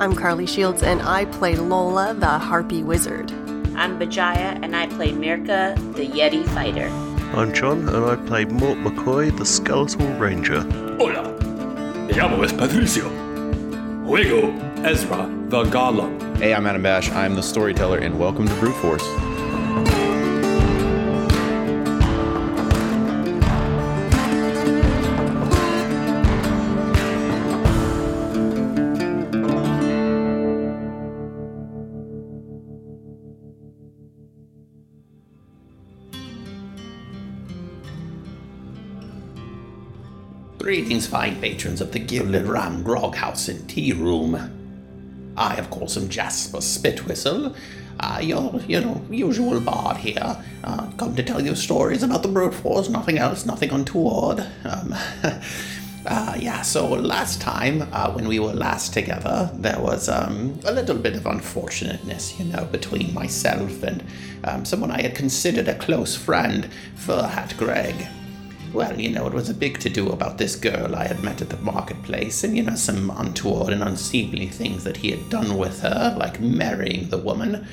I'm Carly Shields, and I play Lola, the Harpy Wizard. I'm Bajaya, and I play Mirka, the Yeti Fighter. I'm John, and I play Mort McCoy, the Skeletal Ranger. Hola, me llamo es Patricio. Juego Ezra, the Golem. Hey, I'm Adam Bash. I'm the storyteller, and welcome to Brute Force. Greetings, fine patrons of the Gilded Ram Grog House and Tea Room. I, of course, am Jasper Spitwhistle, uh, your, you know, usual bard here, uh, come to tell you stories about the brute force, nothing else, nothing untoward. Um, uh, yeah, so last time, uh, when we were last together, there was um, a little bit of unfortunateness, you know, between myself and um, someone I had considered a close friend, Furhat Greg. Well, you know, it was a big to do about this girl I had met at the marketplace, and, you know, some untoward and unseemly things that he had done with her, like marrying the woman.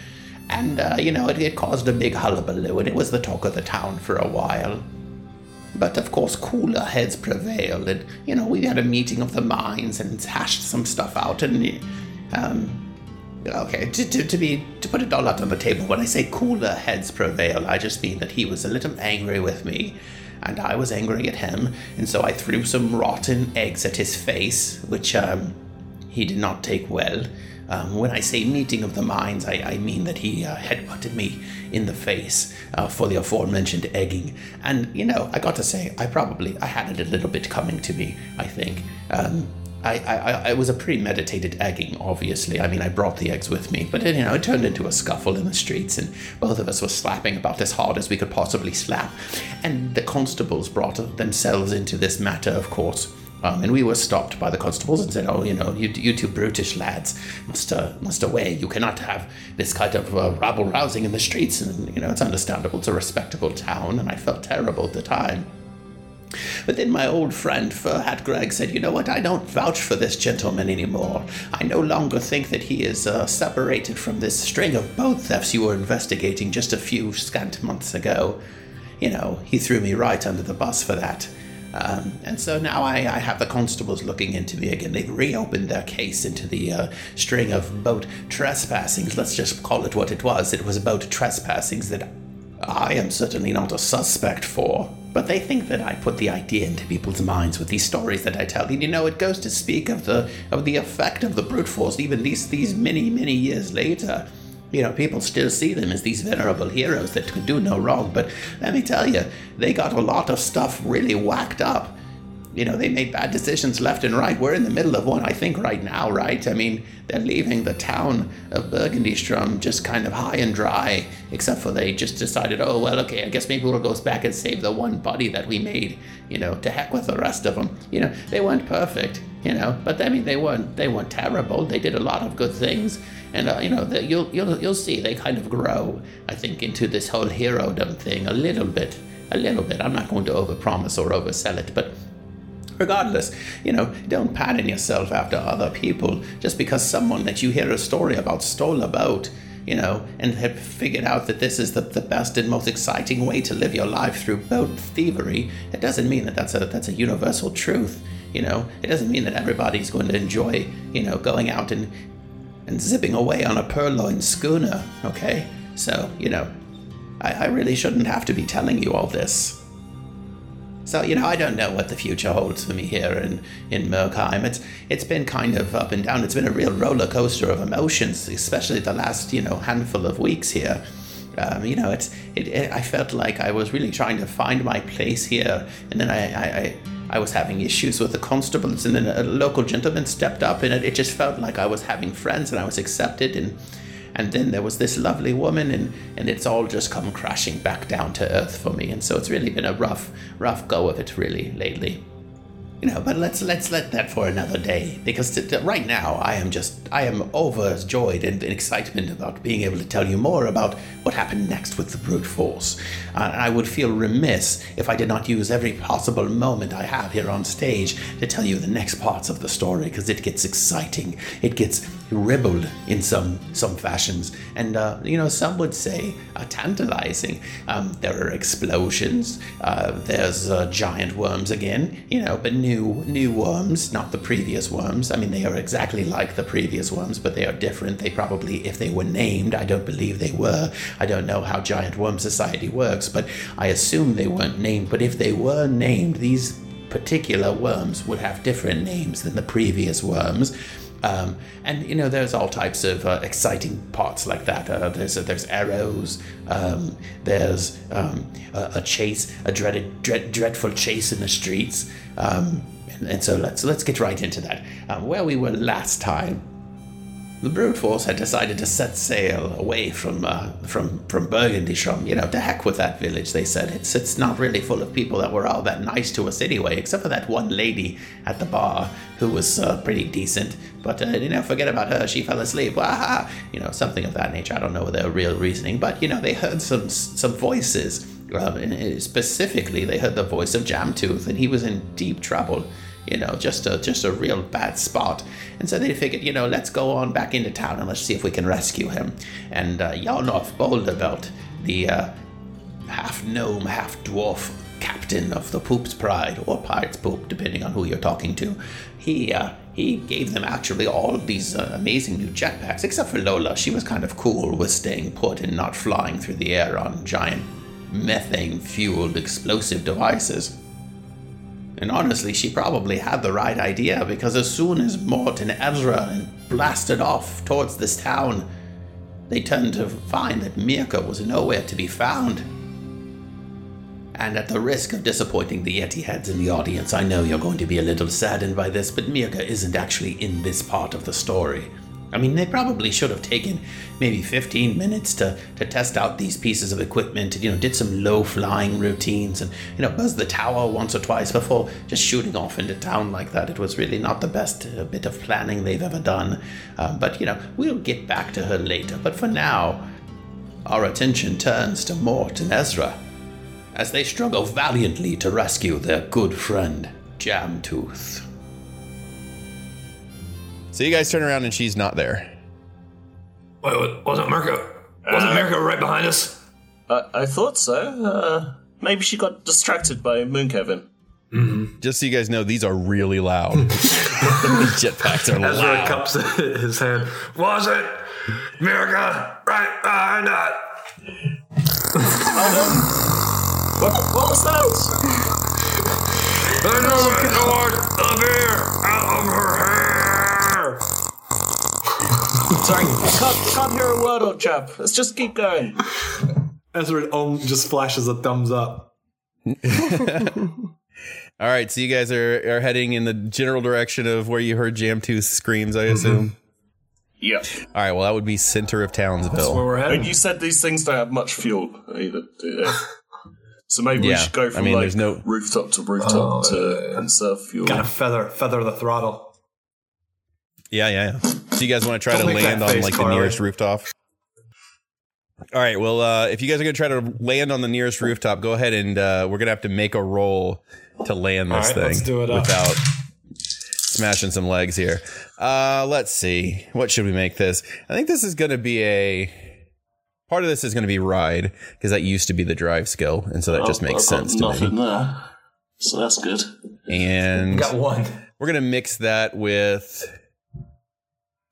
And, uh, you know, it, it caused a big hullabaloo, and it was the talk of the town for a while. But of course, cooler heads prevailed, and, you know, we had a meeting of the minds and hashed some stuff out, and, um, Okay, to, to, to be to put it all out on the table, when I say cooler heads prevail, I just mean that he was a little angry with me, and I was angry at him, and so I threw some rotten eggs at his face, which um, he did not take well. Um, when I say meeting of the minds, I, I mean that he uh, headbutted me in the face uh, for the aforementioned egging. And you know, I got to say, I probably I had it a little bit coming to me. I think. Um, I, I, I, it was a premeditated egging, obviously. I mean, I brought the eggs with me, but you know, it turned into a scuffle in the streets, and both of us were slapping about as hard as we could possibly slap. And the constables brought themselves into this matter, of course. Um, and we were stopped by the constables and said, "Oh, you know, you, you two brutish lads must uh, must away. You cannot have this kind of uh, rabble rousing in the streets." And you know, it's understandable. It's a respectable town, and I felt terrible at the time. But then my old friend Furhat Greg said, You know what? I don't vouch for this gentleman anymore. I no longer think that he is uh, separated from this string of boat thefts you were investigating just a few scant months ago. You know, he threw me right under the bus for that. Um, and so now I, I, have the constables looking into me again. They've reopened their case into the uh, string of boat trespassings. Let's just call it what it was. It was boat trespassings that I am certainly not a suspect for. But they think that I put the idea into people's minds with these stories that I tell. And you know, it goes to speak of the of the effect of the brute force even these these mm-hmm. many, many years later. You know, people still see them as these venerable heroes that could do no wrong. But let me tell you, they got a lot of stuff really whacked up you know, they made bad decisions left and right. We're in the middle of one, I think, right now, right? I mean, they're leaving the town of Burgundystrom just kind of high and dry, except for they just decided, oh, well, okay, I guess maybe we'll go back and save the one buddy that we made, you know, to heck with the rest of them. You know, they weren't perfect, you know, but I mean, they weren't, they weren't terrible. They did a lot of good things. And, uh, you know, the, you'll, you'll, you'll see they kind of grow, I think, into this whole herodom thing a little bit. A little bit. I'm not going to overpromise or oversell it, but regardless, you know, don't pattern yourself after other people just because someone that you hear a story about stole a boat, you know, and have figured out that this is the, the best and most exciting way to live your life through boat thievery. It doesn't mean that that's a that's a universal truth. You know, it doesn't mean that everybody's going to enjoy, you know, going out and and zipping away on a purloined schooner. Okay, so you know, I, I really shouldn't have to be telling you all this. So you know, I don't know what the future holds for me here in in Murkheim. It's it's been kind of up and down. It's been a real roller coaster of emotions, especially the last you know handful of weeks here. Um, you know, it's it, it, I felt like I was really trying to find my place here, and then I, I, I I was having issues with the constables, and then a local gentleman stepped up, and it, it just felt like I was having friends and I was accepted, and and then there was this lovely woman and and it's all just come crashing back down to earth for me. And so it's really been a rough rough go of it really lately you know, but let's let's let that for another day because t- t- right now I am just I am overjoyed and in excitement about being able to tell you more about what happened next with the brute force. Uh, I would feel remiss if I did not use every possible moment I have here on stage to tell you the next parts of the story because it gets exciting, it gets ribald in some some fashions, and uh, you know some would say uh, tantalizing. Um, there are explosions. Uh, there's uh, giant worms again, you know, but new new worms, not the previous worms. I mean, they are exactly like the previous worms, but they are different. They probably, if they were named, I don't believe they were. I don't know how Giant Worm Society works, but I assume they weren't named. But if they were named, these particular worms would have different names than the previous worms. Um, and you know, there's all types of uh, exciting parts like that. Uh, there's there's arrows. Um, there's um, a, a chase, a dreaded, dread, dreadful chase in the streets. Um, and, and so let's let's get right into that. Um, where we were last time, the brute force had decided to set sail away from uh, from from Burgundy. From you know, to heck with that village. They said it's it's not really full of people that were all that nice to us anyway, except for that one lady at the bar who was uh, pretty decent. But uh, you know, forget about her. She fell asleep. You know, something of that nature. I don't know their real reasoning, but you know, they heard some some voices. Um, specifically, they heard the voice of Jamtooth, and he was in deep trouble you know, just a just a real bad spot. And so they figured, you know, let's go on back into town and let's see if we can rescue him. And uh, Yarnoff Boulderbelt, the uh, half gnome, half dwarf captain of the Poop's Pride or Pirate's Poop, depending on who you're talking to, he uh, he gave them actually all of these uh, amazing new jetpacks, except for Lola. She was kind of cool with staying put and not flying through the air on giant methane fueled explosive devices. And honestly, she probably had the right idea because as soon as Mort and Ezra blasted off towards this town, they turned to find that Mirka was nowhere to be found. And at the risk of disappointing the Yeti heads in the audience, I know you're going to be a little saddened by this, but Mirka isn't actually in this part of the story. I mean, they probably should have taken maybe 15 minutes to, to test out these pieces of equipment you know, did some low flying routines and, you know, buzz the tower once or twice before just shooting off into town like that. It was really not the best uh, bit of planning they've ever done. Um, but, you know, we'll get back to her later. But for now, our attention turns to Mort and Ezra as they struggle valiantly to rescue their good friend, Jamtooth. So you guys turn around and she's not there. Wait, wa- wasn't Mirka? Wasn't Mirka right behind us? I, I thought so. Uh, maybe she got distracted by Moonkevin. Just so you guys know, these are really loud. these jetpacks are Ezra loud. cups his hand. Was it Mirka right behind us? What, what was that? There's no noise of Sorry, can't, can't hear a word, old chap. Let's just keep going. Ezra um, just flashes a thumbs up. All right, so you guys are, are heading in the general direction of where you heard Jamtooth screams, I assume. Yep. All right, well, that would be center of Townsville. Where we're And heading. you said these things don't have much fuel either, do they? So maybe we should go I from mean, like no- rooftop to rooftop Oh, to conserve fuel. Gotta feather feather the throttle. Yeah, yeah, yeah. So you guys want to try Don't to land on face, like the nearest rooftop? All right. Well, uh, if you guys are gonna try to land on the nearest rooftop, go ahead and uh, we're gonna have to make a roll to land this All right, thing let's do it up. without smashing some legs here. Uh, let's see. What should we make this? I think this is gonna be a part of this is gonna be ride because that used to be the drive skill, and so that just I've- makes I've got sense to nothing me. there, so that's good. And Got one. we're gonna mix that with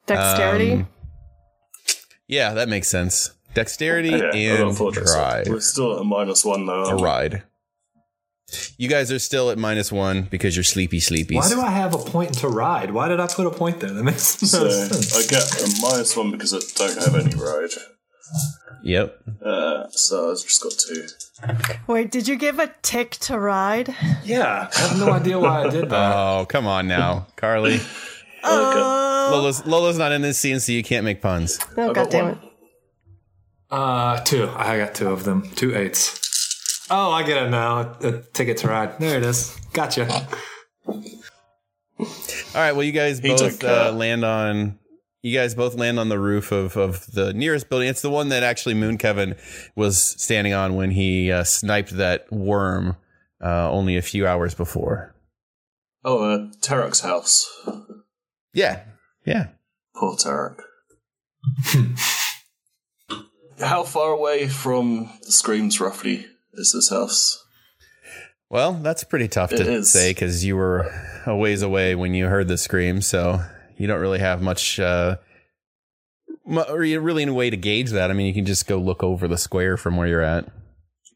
Dexterity. Um, yeah, that makes sense. Dexterity Okay, hold and Fortress. drive. We're still at a minus one though. A ride. You guys are still at minus one because you're sleepy sleepy. Why do I have a point to ride? Why did I put a point there? That makes no So sense. I get a minus one because I don't have any ride. Yep. Uh, so I've just got two. Wait, did you give a tick to ride? Yeah, I have no idea why I did that. Oh, come on now, Carly. Oh, Lola's, Lola's not in this scene, so you can't make puns. oh got god damn it. Uh, two. I got two of them. Two eights. Oh, I get it now. A ticket to ride. There it is. Gotcha. All right. Well, you guys He both took, uh, uh, land on. You guys both land on the roof of, of the nearest building. It's the one that actually Moon Kevin was standing on when he uh, sniped that worm uh, only a few hours before. Oh, uh, Tarek's house. Yeah. Yeah. Poor Tarek. How far away from the screams, roughly, is this house? Well, that's pretty tough It to is. say because you were a ways away when you heard the scream, so you don't really have much, uh, or you really any way to gauge that. I mean, you can just go look over the square from where you're at.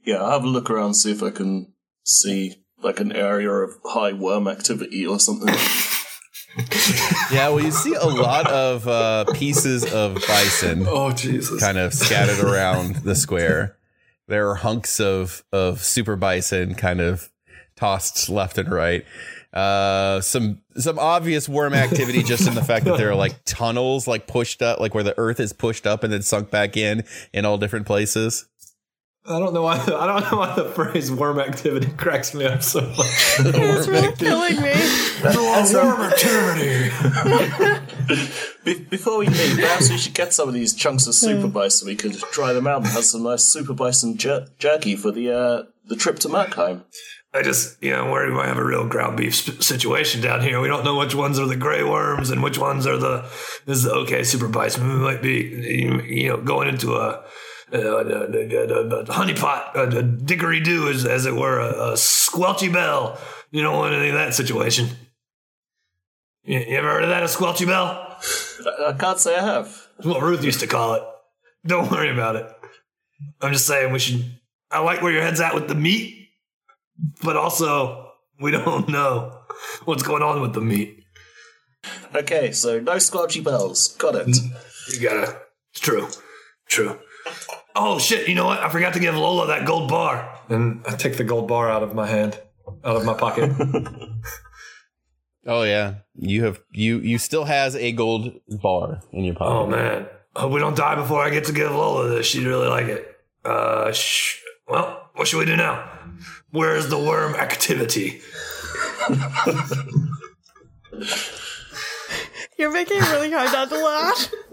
Yeah, I'll have a look around, see if I can see like an area of high worm activity or something. Yeah, well, you see a lot of uh, pieces of bison Oh Jesus! kind of scattered around the square. There are hunks of of super bison kind of tossed left and right. Uh, some some obvious worm activity just in the fact that there are like tunnels like pushed up, like where the earth is pushed up and then sunk back in in all different places. I don't know why. I don't know why the phrase "worm activity" cracks me up so much. It's really killing me. worm activity. Be- before we leave, perhaps we should get some of these chunks of super bison. We could dry them out and have some nice super bison jer- jerky for the uh, the trip to Markheim. I just, you know, worried we might have a real ground beef sp- situation down here. We don't know which ones are the gray worms and which ones are the this is the okay super bison. We might be, you you know, going into a. A, a, a, a honeypot, uh, uh, a, a dickery-do, as, as it were, a, a squelchy bell. You don't want any of that situation. You, you ever heard of that, a squelchy bell? I, I can't say I have. That's what Ruth used to call it. Don't worry about it. I'm just saying we should. I like where your head's at with the meat, but also we don't know what's going on with the meat. Okay, so no squelchy bells. Got it. You gotta. It's true. True. Oh shit! You know what? I forgot to give Lola that gold bar. and I take the gold bar out of my hand, out of my pocket. Oh yeah, you have you you still has a gold bar in your pocket. Oh man. Hope we don't die before I get to give Lola this. She'd really like it. Uh, sh- well, what should we do now? Where's the worm activity? You're making it really hard not to laugh.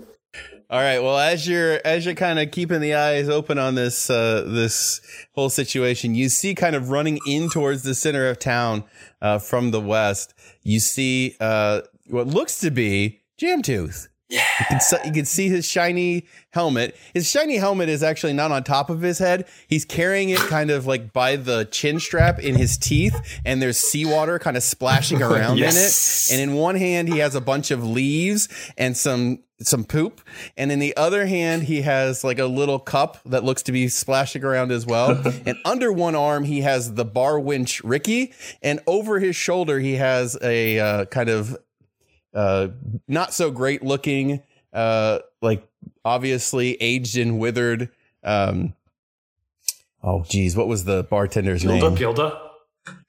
All right. Well, as you're as you're kind of keeping the eyes open on this uh, this whole situation, you see kind of running in towards the center of town uh, from the west. You see uh, what looks to be Jamtooth. Yeah. You can, you can see his shiny helmet. His shiny helmet is actually not on top of his head. He's carrying it kind of like by the chin strap in his teeth, and there's seawater kind of splashing around Yes. in it. And in one hand, he has a bunch of leaves and some some poop, and in the other hand, he has like a little cup that looks to be splashing around as well. and under one arm, he has the bar winch Ricky, and over his shoulder, he has a uh, kind of uh, not so great looking, uh, like obviously aged and withered. Um, oh, geez, what was the bartender's name? Gilda.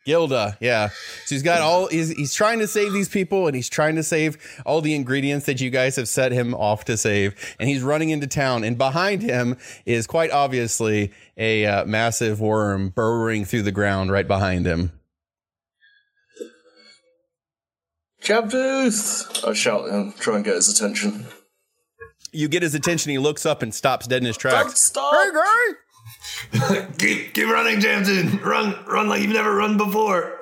Gilda, yeah. So he's got all he's he's trying to save these people and he's trying to save all the ingredients that you guys have set him off to save. And he's running into town and behind him is quite obviously a uh, massive worm burrowing through the ground right behind him. Jamtooth! I shout at him, try and get his attention. You get his attention, he looks up and stops dead in his Don't tracks. stop! keep keep running, Jamson. Run, run like you've never run before.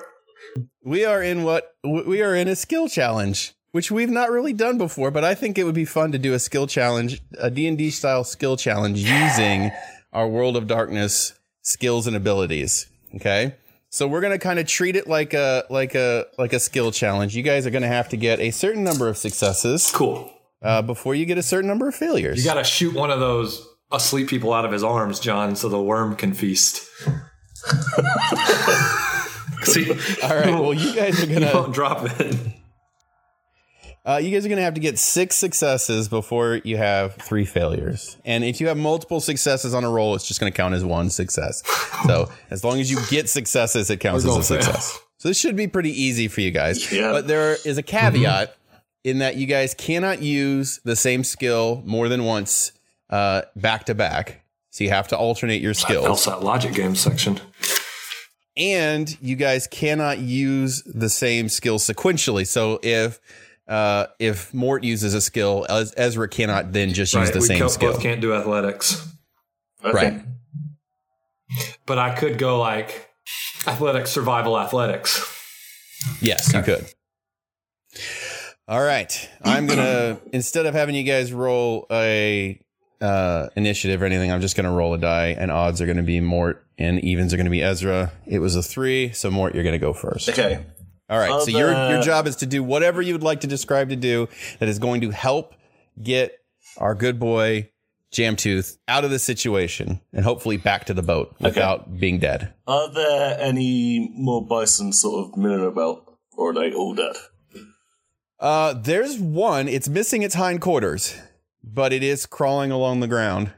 We are in what we are in a skill challenge, which we've not really done before, but I think it would be fun to do a skill challenge, a D&D style skill challenge using our World of Darkness skills and abilities, okay? So we're going to kind of treat it like a like a like a skill challenge. You guys are going to have to get a certain number of successes Cool. uh, before you get a certain number of failures. You got to shoot one of those asleep people out of his arms, John, so the worm can feast. See, All right. Well, you guys are you going won't to drop it. Uh, you guys are going to have to get six successes before you have three failures. And if you have multiple successes on a roll, it's just going to count as one success. So as long as you get successes, it counts as go a fail. success. So this should be pretty easy for you guys. Yeah. But there is a caveat in that you guys cannot use the same skill more than once uh, back to back. So you have to alternate your skills. Else that logic game section. and you guys cannot use the same skill sequentially. So if uh, if Mort uses a skill, Ezra cannot then just use the we same skill. both can't do athletics, Right. but I could go like athletics, survival, athletics. Yes, you could. All right. I'm gonna instead of having you guys roll a uh, initiative or anything, I'm just gonna roll a die, and odds are gonna be Mort, and evens are gonna be Ezra. It was a three, so Mort, you're gonna go first. Okay. All right. so your your job is to do whatever you would like to describe to do that is going to help get our good boy Jamtooth out of the situation and hopefully back to the boat without being dead. Are there any more bison sort of milling about, or are they all dead? Uh, there's one. It's missing its hindquarters, but it is crawling along the ground.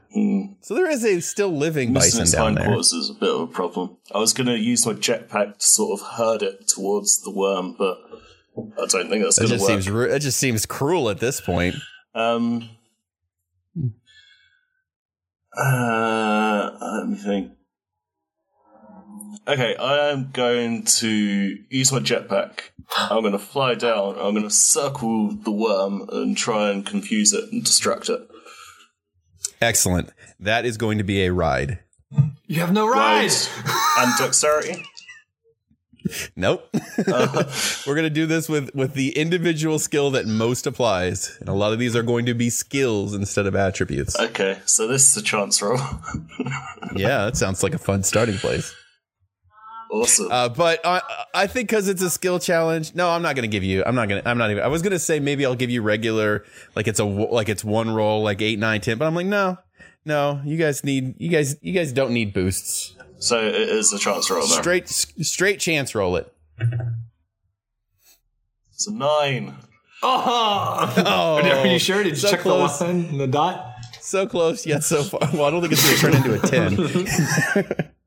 So there is a still living Missing bison its down there. hindquarters is a bit of a problem. I was going to use my jetpack to sort of herd it towards the worm, but I don't think that's That going to work. seems ru- that just seems cruel at this point. Um. Uh, let me think. Okay, I am going to use my jetpack. I'm going to fly down. I'm going to circle the worm and try and confuse it and distract it. Excellent. That is going to be a ride. You have no rise. and dexterity. Nope. We're gonna do this with with the individual skill that most applies, and a lot of these are going to be skills instead of attributes. Okay, so this is a chance roll. yeah, that sounds like a fun starting place. Awesome. Uh, but I, I think because it's a skill challenge. No, I'm not going to give you. I'm not going to. I'm not even. I was going to say maybe I'll give you regular, like it's a like it's one roll, like eight, nine, ten. But I'm like, no, no. You guys need. You guys. You guys don't need boosts. So it is a chance roll. Then. Straight, straight chance roll it. It's a nine. Oh, Oh, are you sure? Did you so check close. the line and the dot? So close yet so far. Well, I don't think it's going to turn into a 10.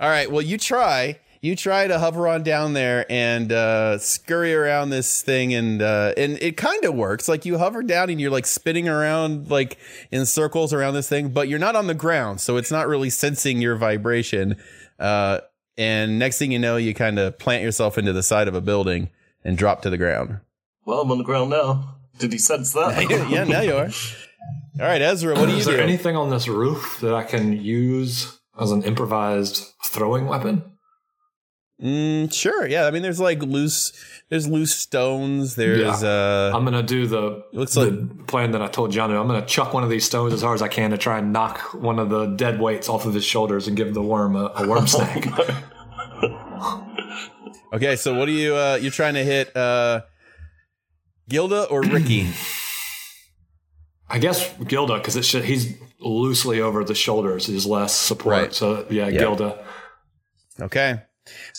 All right. Well, you try. You try to hover on down there and uh, scurry around this thing, and uh, and it kind of works. Like you hover down and you're like spinning around like in circles around this thing, but you're not on the ground, so it's not really sensing your vibration. Uh, and next thing you know, you kind of plant yourself into the side of a building and drop to the ground. Well, I'm on the ground now. Did he sense that? yeah, now you are. All right, Ezra, what do you Is do? there anything on this roof that I can use as an improvised throwing weapon? Mm, sure. Yeah. I mean, there's like loose, there's loose stones. There's, uh, I'm gonna do the, looks the plan that I told John. I'm gonna chuck one of these stones as hard as I can to try and knock one of the dead weights off of his shoulders and give the worm a, a worm snack. okay. So what are you, uh, you're trying to hit, uh, Gilda or Ricky? I guess Gilda because it's he's loosely over the shoulders. he's less support. Right. So yeah. Gilda. okay.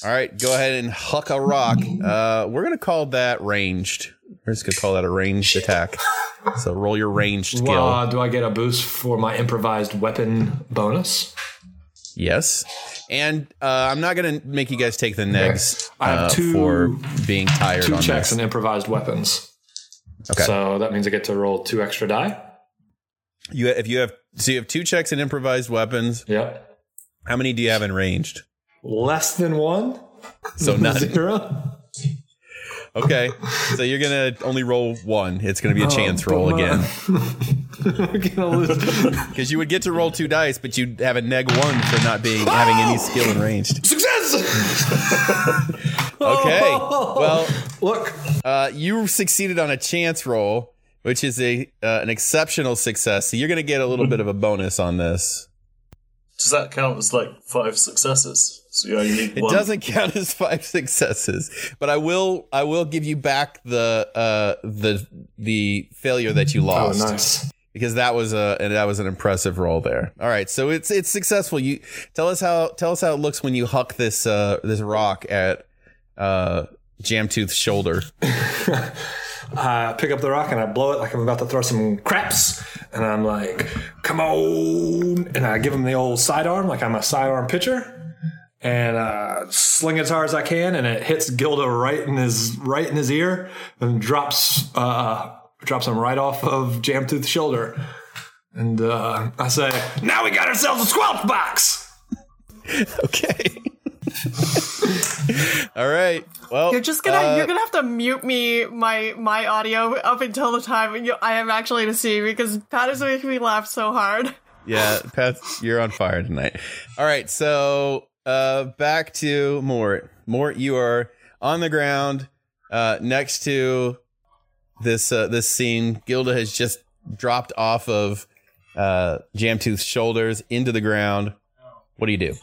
All right. Go ahead and huck a rock. Uh, we're going to call that ranged. We're just to call that a ranged attack. So roll your ranged skill. Well, uh, do I get a boost for my improvised weapon bonus? Yes. And uh, I'm not going to make you guys take the negs I have uh, two- for being tired Two on checks this. and improvised weapons. Okay. So that means I get to roll two extra die. You if you have so you have two checks in improvised weapons. Yep. How many do you have in ranged? Less than one. So none. Zero. Okay. So you're gonna only roll one. It's gonna be a Oh, chance but roll again. We're gonna lose. Because you would get to roll two dice, but you'd have a neg one for not being having any skill in ranged. Success. Okay. Well, look, uh, you succeeded on a chance roll, which is a uh, an exceptional success. So you're gonna get a little bit of a bonus on this. Does that count as like five successes? So you only need It one. doesn't count as five successes, but I will I will give you back the uh the the failure that you lost. Oh, nice. Because that was a and that was an impressive roll there. All right, so it's it's successful. You tell us how tell us how it looks when you huck this uh this rock at uh Jamtooth's shoulder. I pick up the rock and I blow it like I'm about to throw some craps. And I'm like, come on. And I give him the old sidearm like I'm a sidearm pitcher. And uh, sling as hard as I can, and it hits Gilda right in his right in his ear, and drops uh, drops him right off of Jamtooth's shoulder. And uh, I say, "Now we got ourselves a squelch box." okay. All right. Well, You're just gonna uh, you're gonna have to mute me my my audio up until the time you, I am actually to see because Pat is making me laugh so hard. Yeah, Pat, you're on fire tonight. All right, so uh, back to Mort. Mort, you are on the ground uh, next to this uh, this scene. Gilda has just dropped off of uh, Jamtooth's shoulders into the ground. What do you do?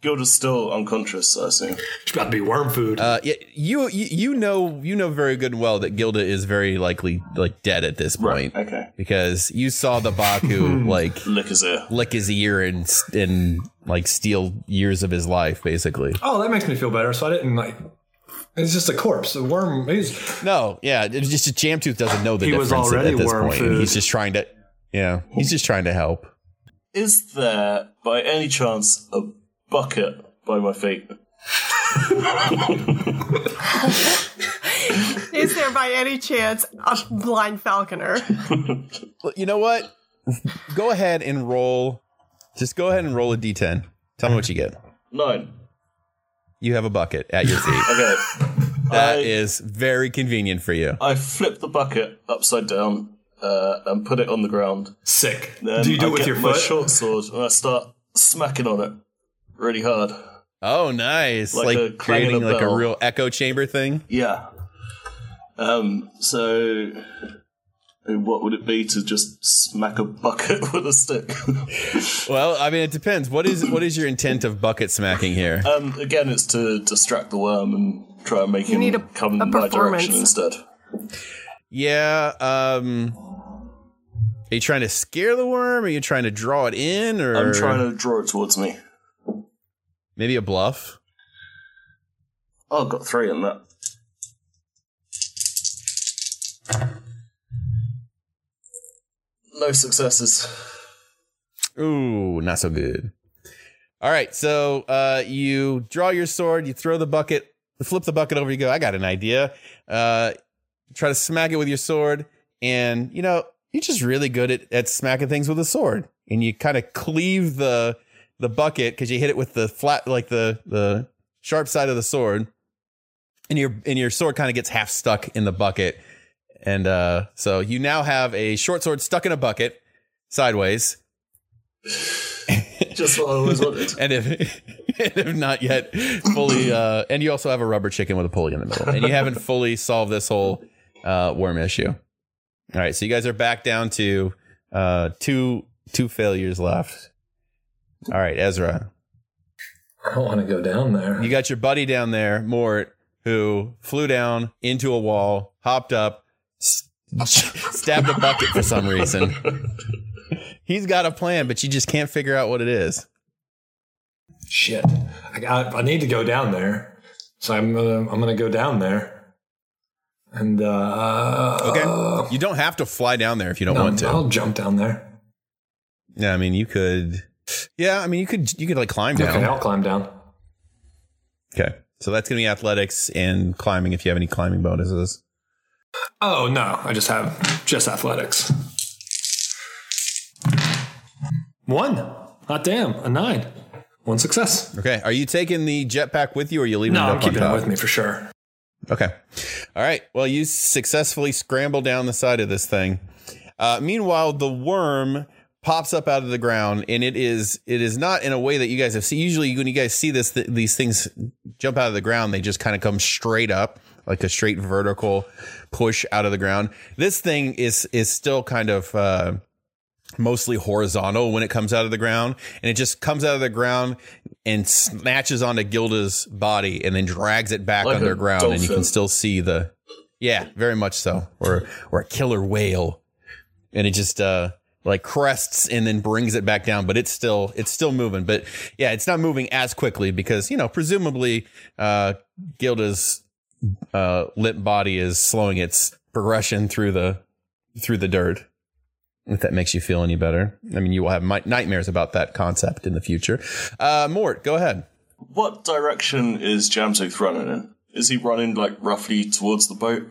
Gilda's still unconscious, I assume. It's about to be worm food. Uh, yeah, you, you you know you know very good and well that Gilda is very likely like dead at this point. Okay. Because you saw the Baku like Lick his ear. lick his ear and and like steal years of his life, basically. oh, that makes me feel better. So I didn't like. It's just a corpse. A worm. He's No, yeah, it's just a Jamtooth doesn't know the He was difference at- already at this worm point. food. He's just trying to, yeah, he's just trying to help. Is there, by any chance, a bucket by my feet? Is there by any chance a blind falconer? You know what? go ahead and roll. Just go ahead and roll a d10. Tell me what you get. Nine. You have a bucket at your feet. Okay. That I- is very convenient for you. I flip the bucket upside down uh, and put it on the ground. sick. Then Do you do I it with get your my foot? short sword and I start smacking on it really hard. Oh, nice! Like Like, a creating a like a real echo chamber thing. Yeah. Um. So, what would it be to just smack a bucket with a stick? Well, I mean, it depends. What is what is your intent of bucket smacking here? um. Again, it's to distract the worm and try and make him need a- come a in my performance. direction instead. Yeah. Um. Are you trying to scare the worm? Are you trying to draw it in, or I'm trying to draw it towards me. maybe a bluff? Oh, I've got three in that. No successes. Ooh, not so good. All right, so uh, you draw your sword, you throw the bucket, flip the bucket over, you go, I got an idea. Uh, try to smack it with your sword, and you know, you're just really good at, at smacking things with a sword. And you kind of cleave the the bucket because you hit it with the flat like the the sharp side of the sword. And your and your sword kind of gets half stuck in the bucket. And uh, so you now have a short sword stuck in a bucket sideways. Just what I always wanted. and if, and if not yet fully uh and you also have a rubber chicken with a pulley in the middle and you haven't fully solved this whole uh worm issue all right so you guys are back down to uh two two failures left all right ezra I don't want to go down there. you got your buddy down there mort who flew down into a wall hopped up stabbed a bucket for some reason he's got a plan but you just can't figure out what it is Shit. I, got, I need to go down there. So I'm gonna I'm gonna go down there. And uh okay you don't have to fly down there if you don't no, want to I'll jump down there. Yeah, I mean you could. Yeah, I mean you could. You could like climb down. Okay. I'll climb down. Okay, so that's gonna be athletics and climbing if you have any climbing bonuses. Oh no, I just have just athletics. One. Hot damn, a nine. One success. Okay, are you taking the jetpack with you, or are you leaving No, it I'm keeping it with me for sure. Okay, all right. Well, you successfully scramble down the side of this thing. Uh, meanwhile, the worm pops up out of the ground, and it is it is not in a way that you guys have seen. Usually, when you guys see this, th- these things jump out of the ground, they just kind of come straight up, like a straight vertical push out of the ground. This thing is is still kind of. Uh, mostly horizontal when it comes out of the ground and it just comes out of the ground and snatches onto Gilda's body and then drags it back Like underground and you can still see the yeah very much so or or a killer whale and it just uh like crests and then brings it back down but it's still it's still moving but yeah it's not moving as quickly because you know presumably uh Gilda's uh limp body is slowing its progression through the through the dirt if that makes you feel any better. I mean, you will have mi- nightmares about that concept in the future. Uh, Mort, go ahead. What direction is Jamtooth running in? Is he running like roughly towards the boat?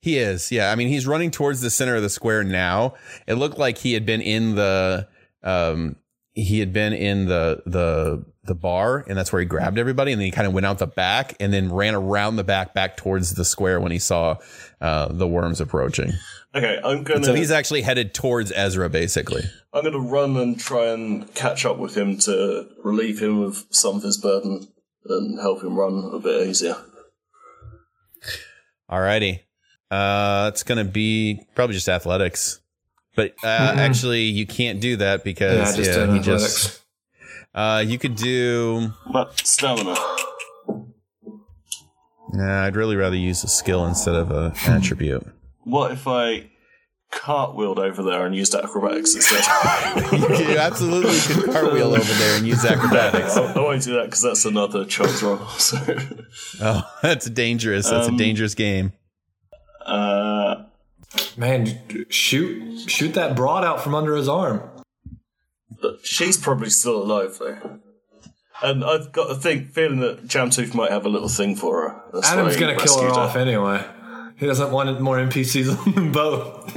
He is, yeah. I mean, he's running towards the center of the square now. It looked like he had been in the, um, he had been in the the the bar, and that's where he grabbed everybody, and then he kind of went out the back and then ran around the back back towards the square when he saw uh, the worms approaching. Okay, I'm gonna. so he's actually headed towards Ezra, basically. I'm gonna run and try and catch up with him to relieve him of some of his burden and help him run a bit easier. Alrighty. Uh, it's gonna be probably just athletics, but uh, Mhm. actually you can't do that because Yeah, just yeah, he athletics. just. Uh, you could do. But stamina. Nah, I'd really rather use a skill instead of a attribute. What if I cartwheeled over there and used acrobatics instead? you absolutely could cartwheel over there and use acrobatics. I, I won't do that because that's another chance roll. So, Oh, that's dangerous. That's Um, a dangerous game. uh, Man, shoot shoot that broad out from under his arm. But she's probably still alive though. And I've got a thing, feeling that Jamtooth might have a little thing for her. That's Adam's gonna kill her rescued off anyway. He doesn't want more NPCs on them both.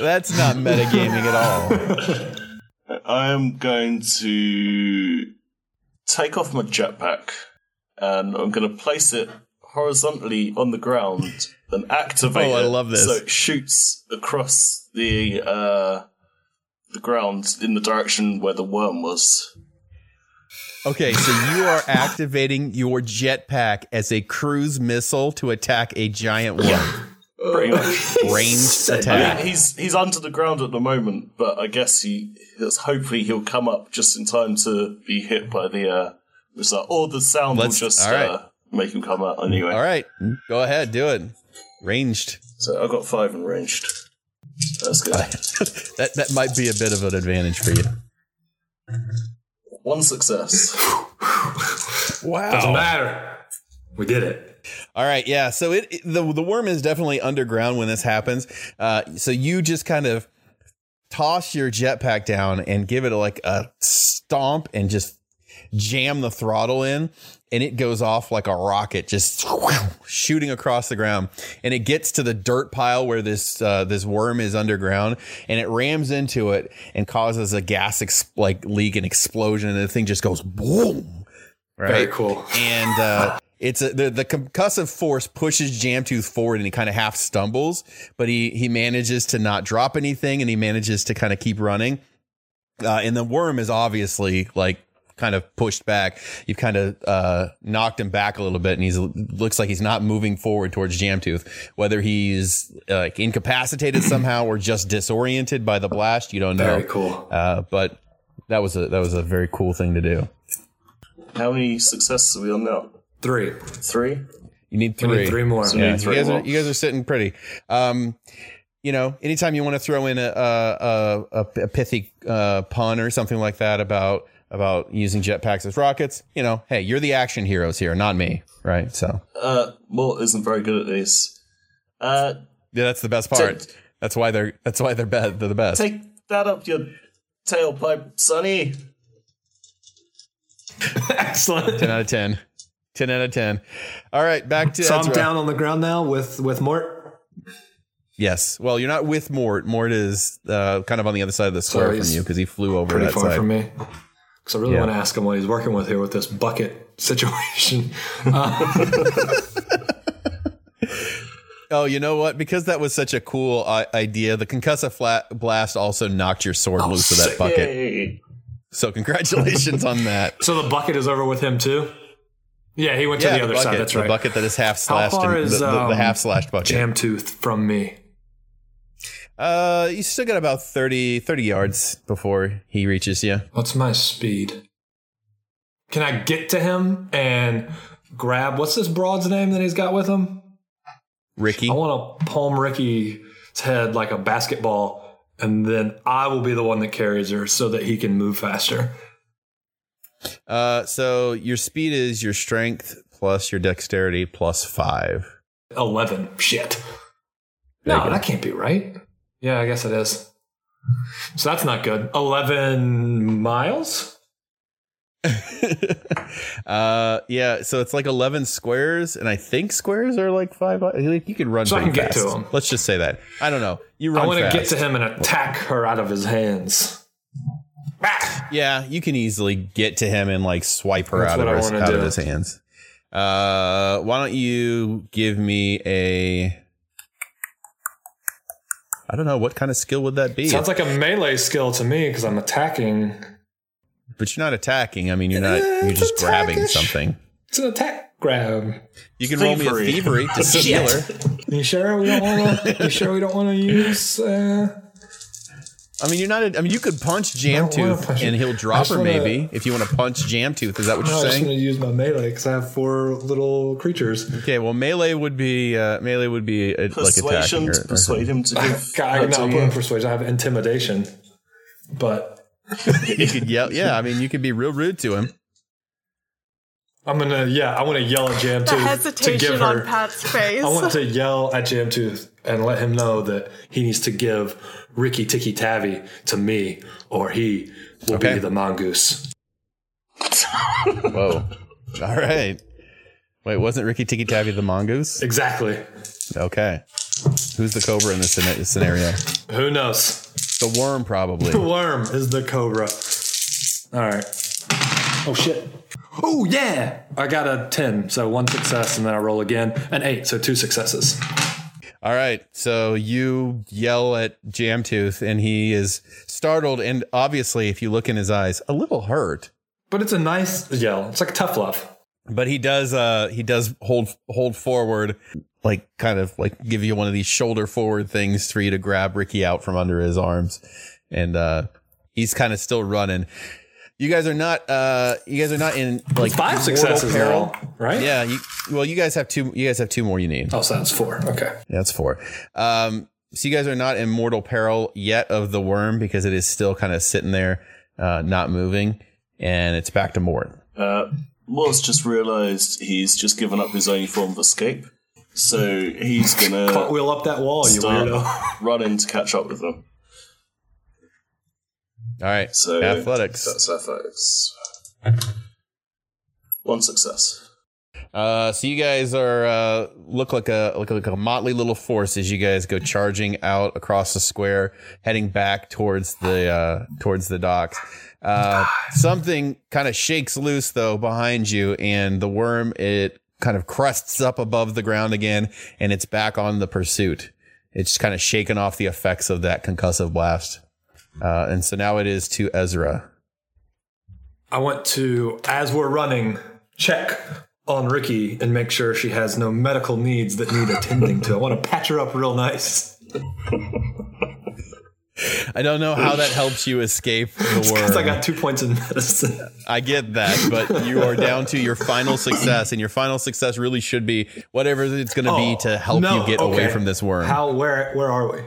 That's not metagaming at all. I am going to take off my jetpack and I'm going to place it horizontally on the ground and activate Oh, I it love this. so it shoots across the uh, the ground in the direction where the worm was. Okay, so you are activating your jetpack as a cruise missile to attack a giant worm. Pretty much. Ranged I attack. mean, he's he's under the ground at the moment, but I guess he hopefully he'll come up just in time to be hit by the uh, missile, or the sound Let's- will just right. uh, make him come out anyway. All right, go ahead, do it. Ranged. So I've got five and ranged. That's good. That that might be a bit of an advantage for you. One success. Wow. Doesn't matter. We did it. All right, yeah. So it, it- the the worm is definitely underground when this happens. Uh, so you just kind of toss your jetpack down and give it like a stomp and just jam the throttle in, and it goes off like a rocket, just shooting across the ground. And it gets to the dirt pile where this uh, this worm is underground, and it rams into it and causes a gas ex- like leak and explosion, and the thing just goes boom. Right. Very cool. And uh, it's a, the the concussive force pushes Jamtooth forward, and he kind of half stumbles, but he he manages to not drop anything, and he manages to kind of keep running. Uh, and the worm is obviously like kind of pushed back. You've kind of uh, knocked him back a little bit, and he looks like he's not moving forward towards Jamtooth. Whether he's uh, like incapacitated somehow or just disoriented by the blast, you don't know. Very cool. Uh, but that was a that was a very cool thing to do. How many successes are we on now? Three. Three. You need We three. need three more. So Yeah, need three you guys more. are you guys are sitting pretty. Um, you know, anytime you want to throw in a a, a, a pithy uh, pun or something like that about about using jetpacks as rockets, you know, hey, you're the action heroes here, not me, right? So Uh, Mort isn't very good at these. Uh, yeah, that's the best part. That's why they're that's why they're be- they're the best. take that up your tailpipe, Sonny. Excellent. ten out of ten. Ten out of ten. All right, back to So I'm down on the ground now with with Mort. Yes. Well, you're not with Mort. Mort is uh, kind of on the other side of the So square from you because he flew over Pretty that far side. from me. Because I really Yeah. want to ask him what he's working with here with this bucket situation. Uh, Oh, you know what? Because that was such a cool uh, idea, the concussive flat blast also knocked your sword Oh, loose of that bucket. Yay. So congratulations on that. so the bucket is over with him too. Yeah, he went yeah, to the other bucket, side. That's the right. bucket that is half slashed. How far and- is, the, the- the um, half slashed bucket. Jam tooth from me. Uh, you still got about 30, 30 yards before he reaches you. What's my speed? Can I get to him and grab what's this broad's name that he's got with him? Ricky. I want to palm Ricky's head like a basketball, and then I will be the one that carries her so that he can move faster. Uh, so your speed is your strength plus your dexterity plus five. Eleven. Shit. No, that can't be right. Yeah, I guess it is. So that's not good. Eleven miles. uh, yeah. So it's like eleven squares, and I think squares are like five. Like you can run. So I can get to him. Let's just say that. I don't know. You run. I want to get to him and attack her out of his hands. Yeah, you can easily get to him and like swipe her That's out of his out of his hands. Uh, why don't you give me a? I don't know what kind of skill would that be. Sounds like a melee skill to me because I'm attacking. but you're not attacking. I mean, you're not. You're just grabbing attack-ish. something. It's an attack grab. You can roll me a Thievery. thievery to steal her. You sure we don't want to? You sure we don't want to use? Uh, I mean, you're not. I mean, you could punch wanna Jamtooth and he'll drop her wanna- maybe if you want to punch Jamtooth. Is that what no, you're saying? I'm just going to use my melee because I have four little creatures. Okay, well, melee would be uh, melee would be uh, like Persuasion attacking her. to persuade him to give. God, her I'm not putting persuasion. I have intimidation, but You could yell. Yeah, I mean, you could be real rude to him. I'm gonna. Yeah, I want to yell at Jam The Tooth to hesitation give on her. Pat's face. I want to yell at Jam Tooth and let him know that he needs to give Ricky Tikki Tavi to me, or he will Okay. be the mongoose. Whoa. All right. Wait, wasn't Rikki-Tikki-Tavi the mongoose? Exactly. Okay. Who's the cobra in this scenario? Who knows? The worm, probably. The worm is the cobra. All right. Oh shit. Oh yeah. I got a ten, so one success, and then I roll again, an eight, so two successes. All right. So you yell at Jamtooth, and he is startled, and obviously, if you look in his eyes, a little hurt. But it's a nice yell. It's like a tough love. But he does. Uh, he does hold hold forward, like kind of like give you one of these shoulder forward things for you to grab Ricky out from under his arms, and uh, he's kind of still running. You guys are not. Uh, you guys are not in like Five mortal successes peril. now, right? Yeah. You, well, you guys have two. You guys have two more. You need. Oh, so that's four. Okay. Yeah, that's four. Um, so you guys are not in mortal peril yet of the worm because it is still kind of sitting there, uh, not moving, and it's back to Mort. Uh, Moore's just realised he's just given up his only form of escape, so he's gonna wheel up that wall, you start weirdo. running to catch up with them. All right. So athletics. That's athletics. One success. Uh, so you guys are uh, look like a look like a motley little force as you guys go charging out across the square, heading back towards the uh, towards the docks. Uh, something kind of shakes loose though behind you, and the worm it kind of crusts up above the ground again, and it's back on the pursuit. It's kind of shaken off the effects of that concussive blast, uh, and so now it is to Ezra. I want to, as we're running, check on Ricky and make sure she has no medical needs that need attending to. I want to patch her up real nice. I don't know how that helps you escape the worm. I got two points in medicine. I get that, but you are down to your final success, and your final success really should be whatever it's going to be to help Oh, No, you get away from this worm. How? Where? Where are we?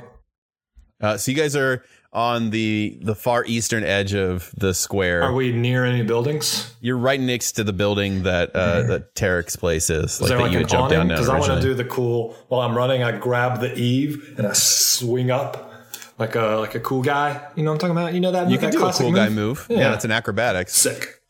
Uh, so you guys are on the the far eastern edge of the square. Are we near any buildings? You're right next to the building that uh, that Tarek's place is, Is like there that like you an had down now Because I want to do the cool. While I'm running, I grab the eave and I swing up like a like a cool guy. You know what I'm talking about? You know that you that can do a cool guy move. Yeah, Yeah. that's an acrobatics. Sick.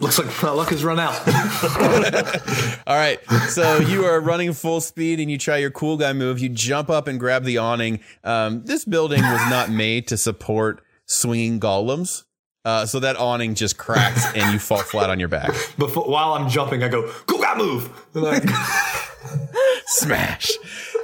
Looks like my luck has run out. All right. So you are running full speed and you try your cool guy move. You jump up and grab the awning. Um, this building was not made to support swinging golems. Uh, so that awning just cracks and you fall flat on your back. Before while I'm jumping, I go cool guy move. Like, Smash.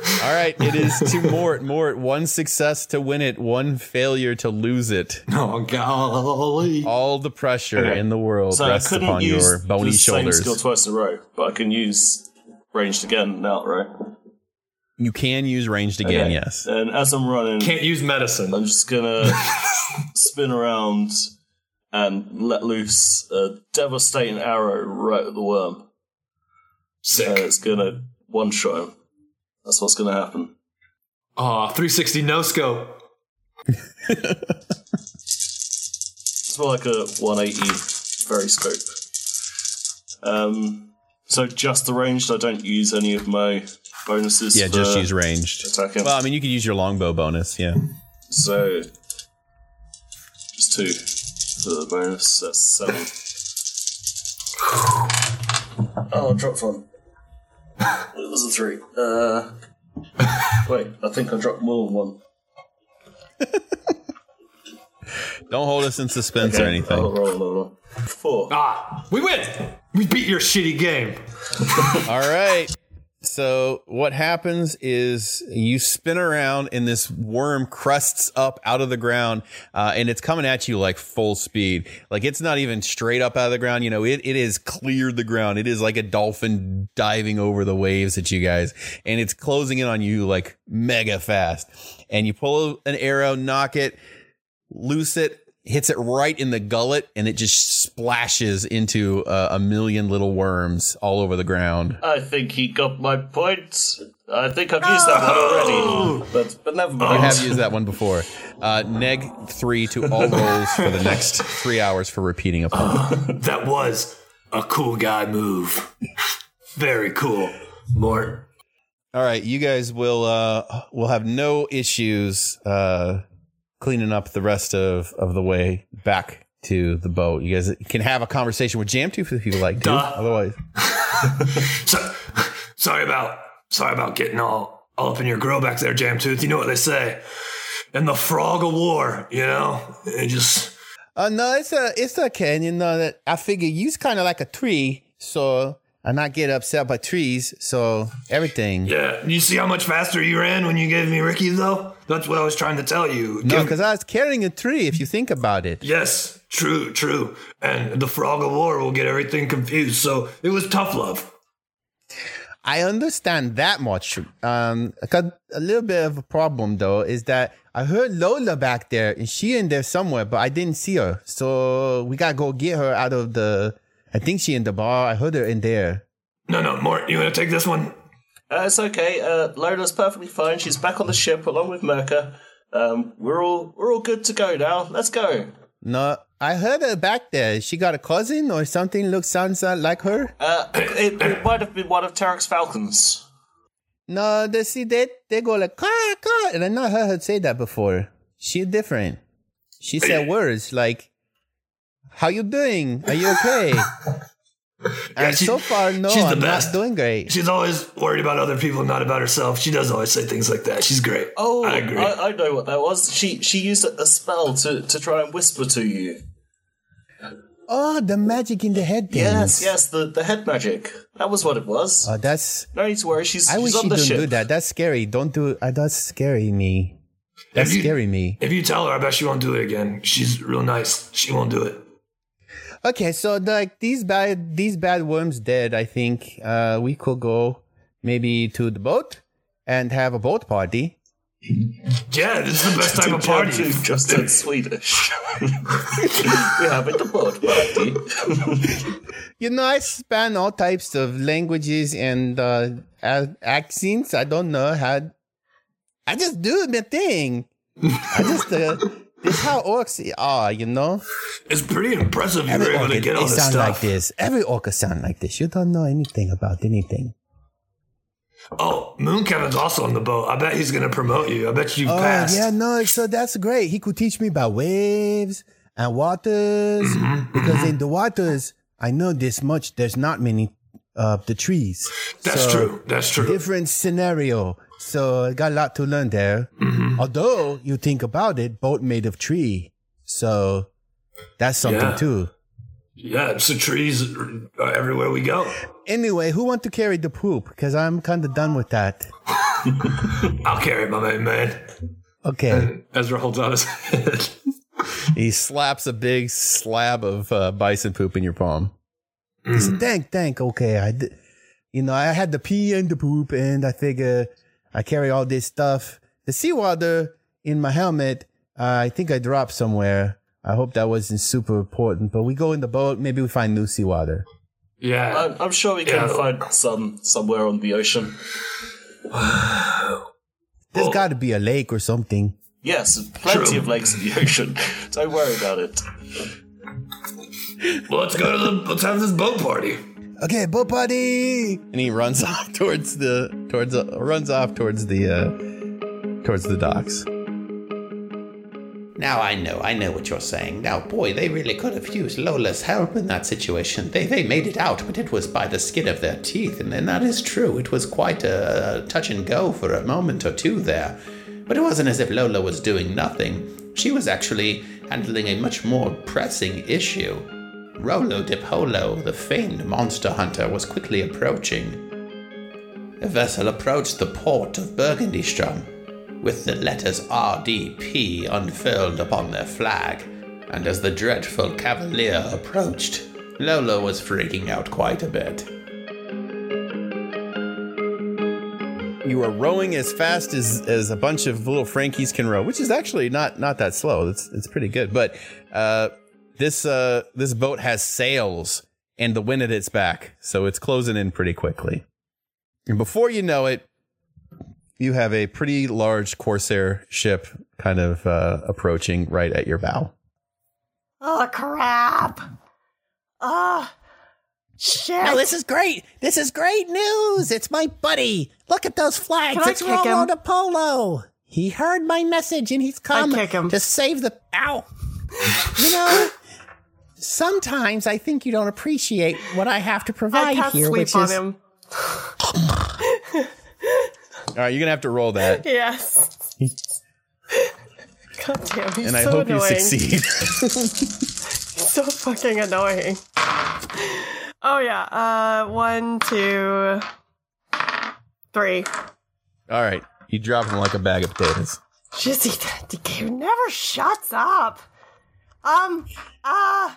All right. It is to Mort. Mort, one success to win it, one failure to lose it. oh golly! All the pressure Okay. in the world So I rests couldn't upon use your bony the same shoulders. skill twice in a row, but I can use ranged again now, right? You can use ranged again, Okay. yes. And as I'm running, Can't use medicine. I'm just gonna spin around and let loose a devastating arrow right at the worm. Sick. And it's gonna one shot him. That's what's gonna happen. Aw, 360 no scope. It's more like a 180 very scope. Um, so just the ranged. I don't use any of my bonuses. Yeah, just for use ranged. attacking. Well, I mean, you could use your longbow bonus, yeah. So just two for the bonus. That's seven. Oh, I dropped one. It was a three. Uh, wait, I think I dropped more than one. Don't hold us in suspense or anything. I'll roll, roll, roll. Four. Ah, we win. We beat your shitty game. All right. So what happens is you spin around and this worm crusts up out of the ground, uh, and it's coming at you like full speed. Like it's not even straight up out of the ground. You know, it, it has cleared the ground. It is like a dolphin diving over the waves at you guys, and it's closing in on you like mega fast. And you pull an arrow, knock it, loose it, hits it right in the gullet, and it just splashes into uh, a million little worms all over the ground. I think he got my point. I think I've used that one already, but but never You mind. have used that one before. Uh, neg three to all rolls for the next three hours for repeating a point. That was a cool guy move. Very cool. Mort. All right, you guys will uh, will have no issues uh, cleaning up the rest of, of the way back to the boat. You guys can have a conversation with Jamtooth if you like to. Otherwise, So, sorry about sorry about getting all, all up in your grill back there, Jamtooth. You know what they say. In the frog of war, you know? It just uh, no, it's a it's okay. You know that I figure you's kind of like a tree, so I not get upset by trees. So everything. Yeah. You see how much faster you ran when you gave me Ricky though? That's what I was trying to tell you. No, because I was carrying a tree. If you think about it. Yes, true, true. And the frog of war will get everything confused. So it was tough love. I understand that much. Um, got a little bit of a problem though, is that I heard Lola back there and she in there somewhere, but I didn't see her. So we gotta go get her out of the. I think she in the bar. I heard her in there. No, no, Mort, you wanna take this one? Uh, it's okay. Uh, Lola's perfectly fine. She's back on the ship along with Merca. Um, we're all we're all good to go now. Let's go. No, I heard her back there. She got a cousin or something. Looks sounds uh, like her. Uh, it, it might have been one of Tarek's falcons. No, they see they they go like car car, and I not heard her say that before. She different. She said words like, "How you doing? Are you okay?" and she- so far, no, she's the I'm best. not doing great. She's always worried about other people, not about herself. She does always say things like that. She's great. Oh, I agree. I, I know what that was. She she used a, a spell to, to try and whisper to you. Oh, the magic in the head. Yes, things. yes, the, the head magic. That was what it was. Oh, that's. no need to worry. She's, I she's wish on you the didn't ship. do that. That's scary. Don't do. Uh, that's scary me. That's you- scary me. If you tell her, I bet she won't do it again. She's real nice. She won't do it. Okay, so like these bad these bad worms dead, I think uh we could go maybe to the boat and have a boat party. Yeah, this is the best type of party. Jamtooth just said Swedish. We're having the boat party. You know, I span all types of languages and uh accents. I don't know how I just do my thing. I just uh, this is how orcs are, ah, you know. It's pretty impressive you Every were able orc to get all this sound stuff. like this. Every orca sound like this. You don't know anything about anything. Oh, Moon Kevin's also on the boat. I bet he's going to promote you. I bet you Oh passed. yeah, no, so that's great. He could teach me about waves and waters Mm-hmm, mm-hmm. because in the waters, I know this much. There's not many of the trees. That's So, true. That's true. Different scenario. So I got a lot to learn there. Mm-hmm. Although you think about it, boat made of tree, so that's something Yeah. too. Yeah, it's the trees uh, everywhere we go. Anyway, who want to carry the poop? Because I'm kind of done with that. I'll carry my main man. Okay. Ezra holds out his head. He slaps a big slab of uh, bison poop in your palm. He said, "Thank, thank. Okay, I, did, you know, I had the pee and the poop, and I figure I carry all this stuff. The seawater in my helmet, uh, I think I dropped somewhere. I hope that wasn't super important. But we go in the boat. Maybe we find new seawater. Yeah. I'm, I'm sure we can Yeah. find some somewhere on the ocean. There's Well- got to be a lake or something. Yes, plenty True. of lakes in the ocean. Don't worry about it. well, let's go to the. Let's have this boat party. Okay, boat party. And he runs off towards the towards uh, runs off towards the uh, towards the docks. Now I know, I know what you're saying. Now, boy, they really could have used Lola's help in that situation. They they made it out, but it was by the skin of their teeth, and, and that is true. It was quite a, touch and go for a moment or two there. But it wasn't as if Lola was doing nothing. She was actually handling a much more pressing issue. Rolo de Polo, the famed monster hunter, was quickly approaching. The vessel approached the port of Burgundyström, with the letters RDP unfurled upon their flag, and as the dreadful cavalier approached, Lolo was freaking out quite a bit. You are rowing as fast as, as a bunch of little Frankies can row, which is actually not not that slow. It's it's pretty good. But uh, this uh, this boat has sails and the wind at its back, so it's closing in pretty quickly. And before you know it, you have a pretty large corsair ship kind of uh, approaching right at your bow. Oh crap! Ah, shit! No, this is great. This is great news. It's my buddy. Look at those flags. Can I it's kick Rolo him? de Polo. He heard my message and he's come kick him. to save the. Ow. you know, sometimes I think you don't appreciate what I have to I provide can't here, sleep which on is. him. All right, you're gonna have to roll that, Yes. God damn, he's and I so hope annoying. you succeed. so fucking annoying. Oh yeah. Uh, one, two, three. All right, you drop him like a bag of potatoes. Jizzy, the game never shuts up. Um, uh,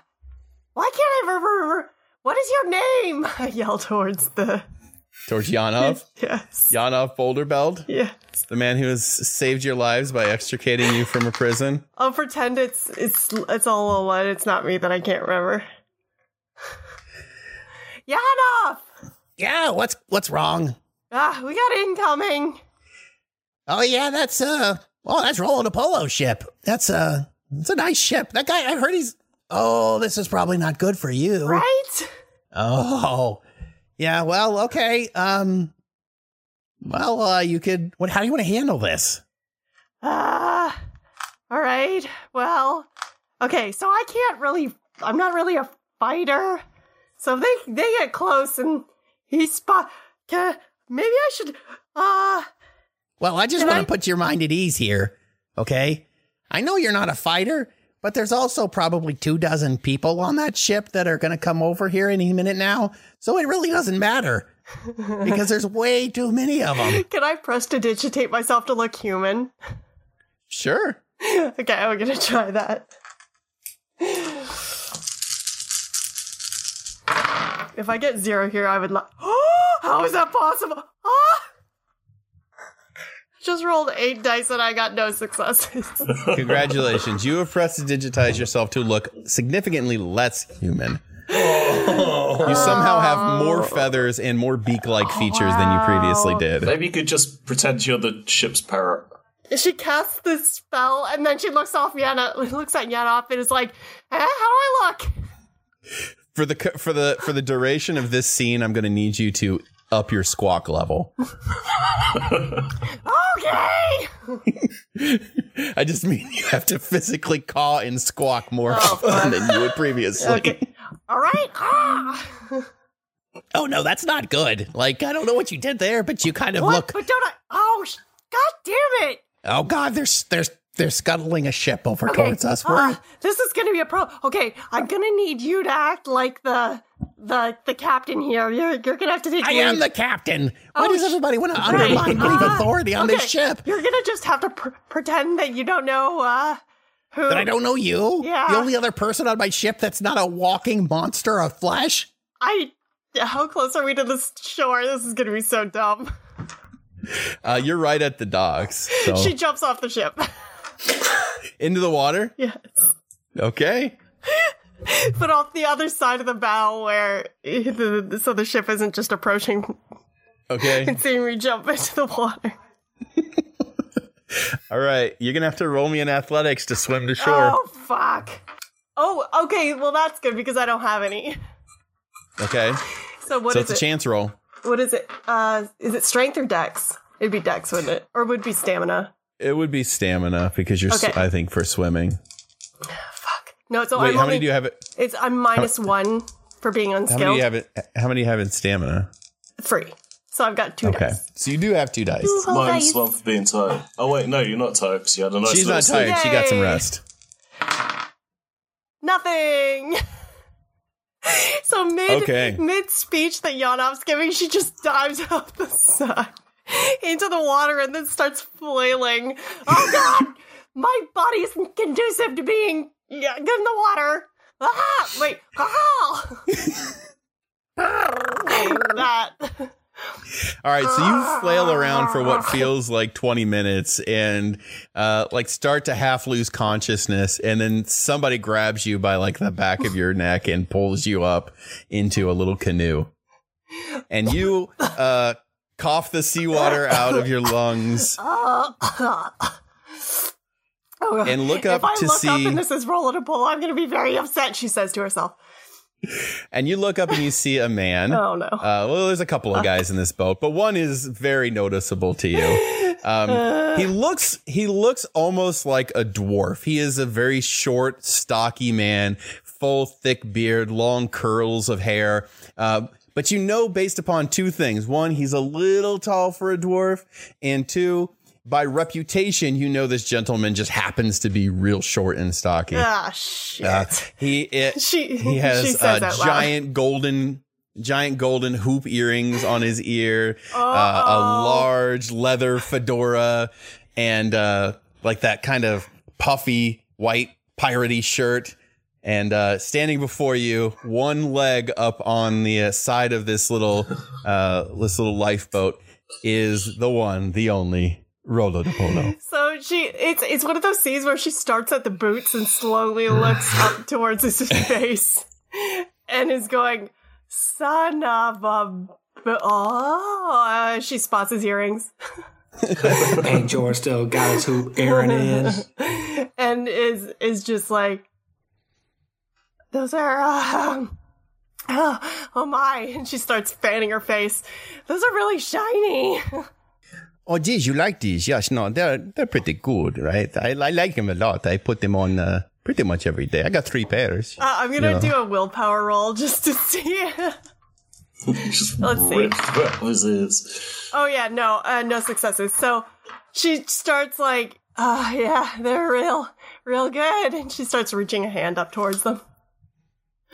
why can't I remember? What is your name? I yell towards the. Towards Yanov, Yes. Yanov Boulderbeld, Yes. the man who has saved your lives by extricating you from a prison. I'll pretend it's it's it's all a one. It's not me that I can't remember. Yanov! Yeah, what's what's wrong? Ah, we got incoming. Oh yeah, that's uh. Oh, that's Rolo de Polo ship. That's uh. It's a nice ship. That guy. I heard he's. Oh, this is probably not good for you. Right? Oh, yeah. Well, okay. Um, well, uh, you could. What? How do you want to handle this? Ah, all right. Well, okay. So I can't really. I'm not really a fighter. So they they get close and he spot. Can, maybe I should. Uh, Well, I just want to put your mind at ease here. Okay. I know you're not a fighter, but there's also probably two dozen people on that ship that are going to come over here any minute now. So it really doesn't matter because there's way too many of them. can I prestidigitate myself to look human? Sure. okay, I'm gonna try that. If I get zero here, I would like. How is that possible? Ah! Just rolled eight dice and I got no successes. Congratulations. You have prestidigitized yourself to look significantly less human. You somehow have more feathers and more beak like features than you previously did. Maybe you could just pretend you're the ship's parrot. she casts this spell and then she looks off Yana, looks at Yana and is like, eh, "How do I look?" For the for the for the duration of this scene, I'm going to need you to up your squawk level. Okay. I just mean you have to physically caw and squawk more often than you would previously. Okay. All right. Ah. Oh no, that's not good. Like I don't know what you did there, but you kind of What? look. But don't I? Oh, god damn it! Oh god, there's there's they're scuttling a ship over Okay, towards us. Ah, this is gonna be a problem. Okay, I'm gonna need you to act like the the the captain here. You're you're gonna have to take. I lead. am the captain. Why Oh, does everybody want to right. undermine Grieve Ah, authority on this ship? You're gonna just have to pr- pretend that you don't know uh who. That I don't know you? Yeah. The only other person on my ship that's not a walking monster of flesh? I. How close are we to the shore? This is gonna be so dumb. Uh, you're right at the docks. So She jumps off the ship. into the water. yes. Okay. But off the other side of the bow, where the, so the ship isn't just approaching Okay. and seeing me jump into the water. All right. You're gonna have to roll me in athletics to swim to shore. Oh fuck. Oh, okay. Well, that's good because I don't have any. Okay. So what so is it's a chance roll. What is it? Uh, is it strength or dex? It'd be dex, wouldn't it? Or would it be stamina? It would be stamina because you're. Okay. I think for swimming. No, so Wait, I'm how only, many do you have? It. It's I'm minus one for being How many do unskilled. you have? It. How many do you have in stamina? Three. So I've got two Okay. dice. So you do have two dice. Two whole Minus dice. one for being tired. Oh wait, no, you're not tired because you had a nice. She's not sleep. tired. She got some rest. Nothing. So mid Okay. mid speech that Yanov's giving, she just dives off the side into the water and then starts flailing. Oh god! My body isn't conducive to being yeah, get in the water. Ah! Wait. Ah! that. All right, so you flail around for what feels like 20 minutes and uh, like start to half lose consciousness, and then somebody grabs you by like the back of your neck and pulls you up into a little canoe. And you uh, cough the seawater out of your lungs Oh, and look up if I to look up and this is rollable, I'm going to be very upset. She says to herself. And you look up and you see a man. Oh no. Uh, well, there's a couple of guys in this boat, but one is very noticeable to you. Um, he looks he looks almost like a dwarf. He is a very short, stocky man, full, thick beard, long curls of hair. Uh, but you know, based upon two things: one, he's a little tall for a dwarf, and two, by reputation, you know this gentleman just happens to be real short and stocky. Ah, shit. Uh, he it, She- he has uh, that loud. giant golden giant golden hoop earrings on his ear, uh, a large leather fedora, and uh, like that kind of puffy white piratey shirt. And uh, standing before you, one leg up on the uh, side of this little uh, this little lifeboat, is the one, the only Rolo de Polo. So she, it's it's one of those scenes where she starts at the boots and slowly looks up towards his face, and is going, "Son of a." Oh, uh, she spots his earrings and George still got his hoop Aaron in. and is is just like, "Those are." Uh, oh, oh my! And she starts fanning her face. Those are really shiny. Oh, geez, you like these? Yes, no, they're they're pretty good, right? I, I like them a lot. I put them on uh, pretty much every day. I got three pairs. Uh, I'm gonna Yeah. do a willpower roll just to see. Just Let's see. ripped that was his. Oh yeah, no, uh, no successes. So she starts like, oh yeah, they're real, real good, and she starts reaching a hand up towards them.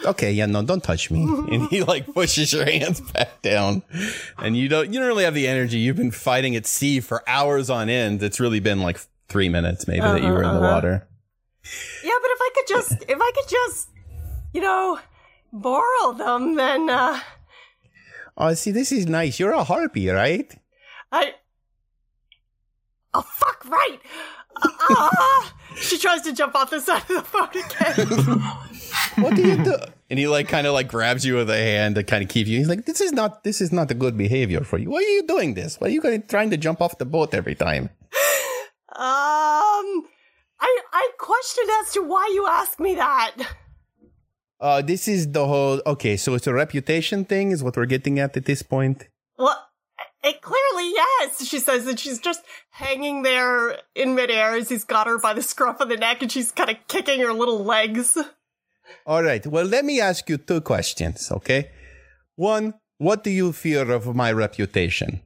Okay, yeah, no, don't touch me. and he like pushes your hands back down and you don't you don't really have the energy you've been fighting at sea for hours on end it's really been like three minutes maybe that you were in the Uh-huh, uh-huh. water Yeah, but if I could just, if I could just, you know, borrow them, then uh, Oh, see, this is nice. You're a harpy, right? I. Oh fuck! Right. Uh, ah! she tries to jump off the side of the boat again. What do you do? and he like kind of like grabs you with a hand to kind of keep you He's like, this is not this is not a good behavior for you. Why are you doing this? Why are you going trying to jump off the boat every time? Um, I I questioned as to why you asked me that. Uh, this is the whole. Okay, so it's a reputation thing, is what we're getting at at this point. Well, it clearly yes. She says that she's just hanging there in midair as he's got her by the scruff of the neck, and she's kind of kicking her little legs. All right. Well, let me ask you two questions. Okay. One, what do you fear of my reputation?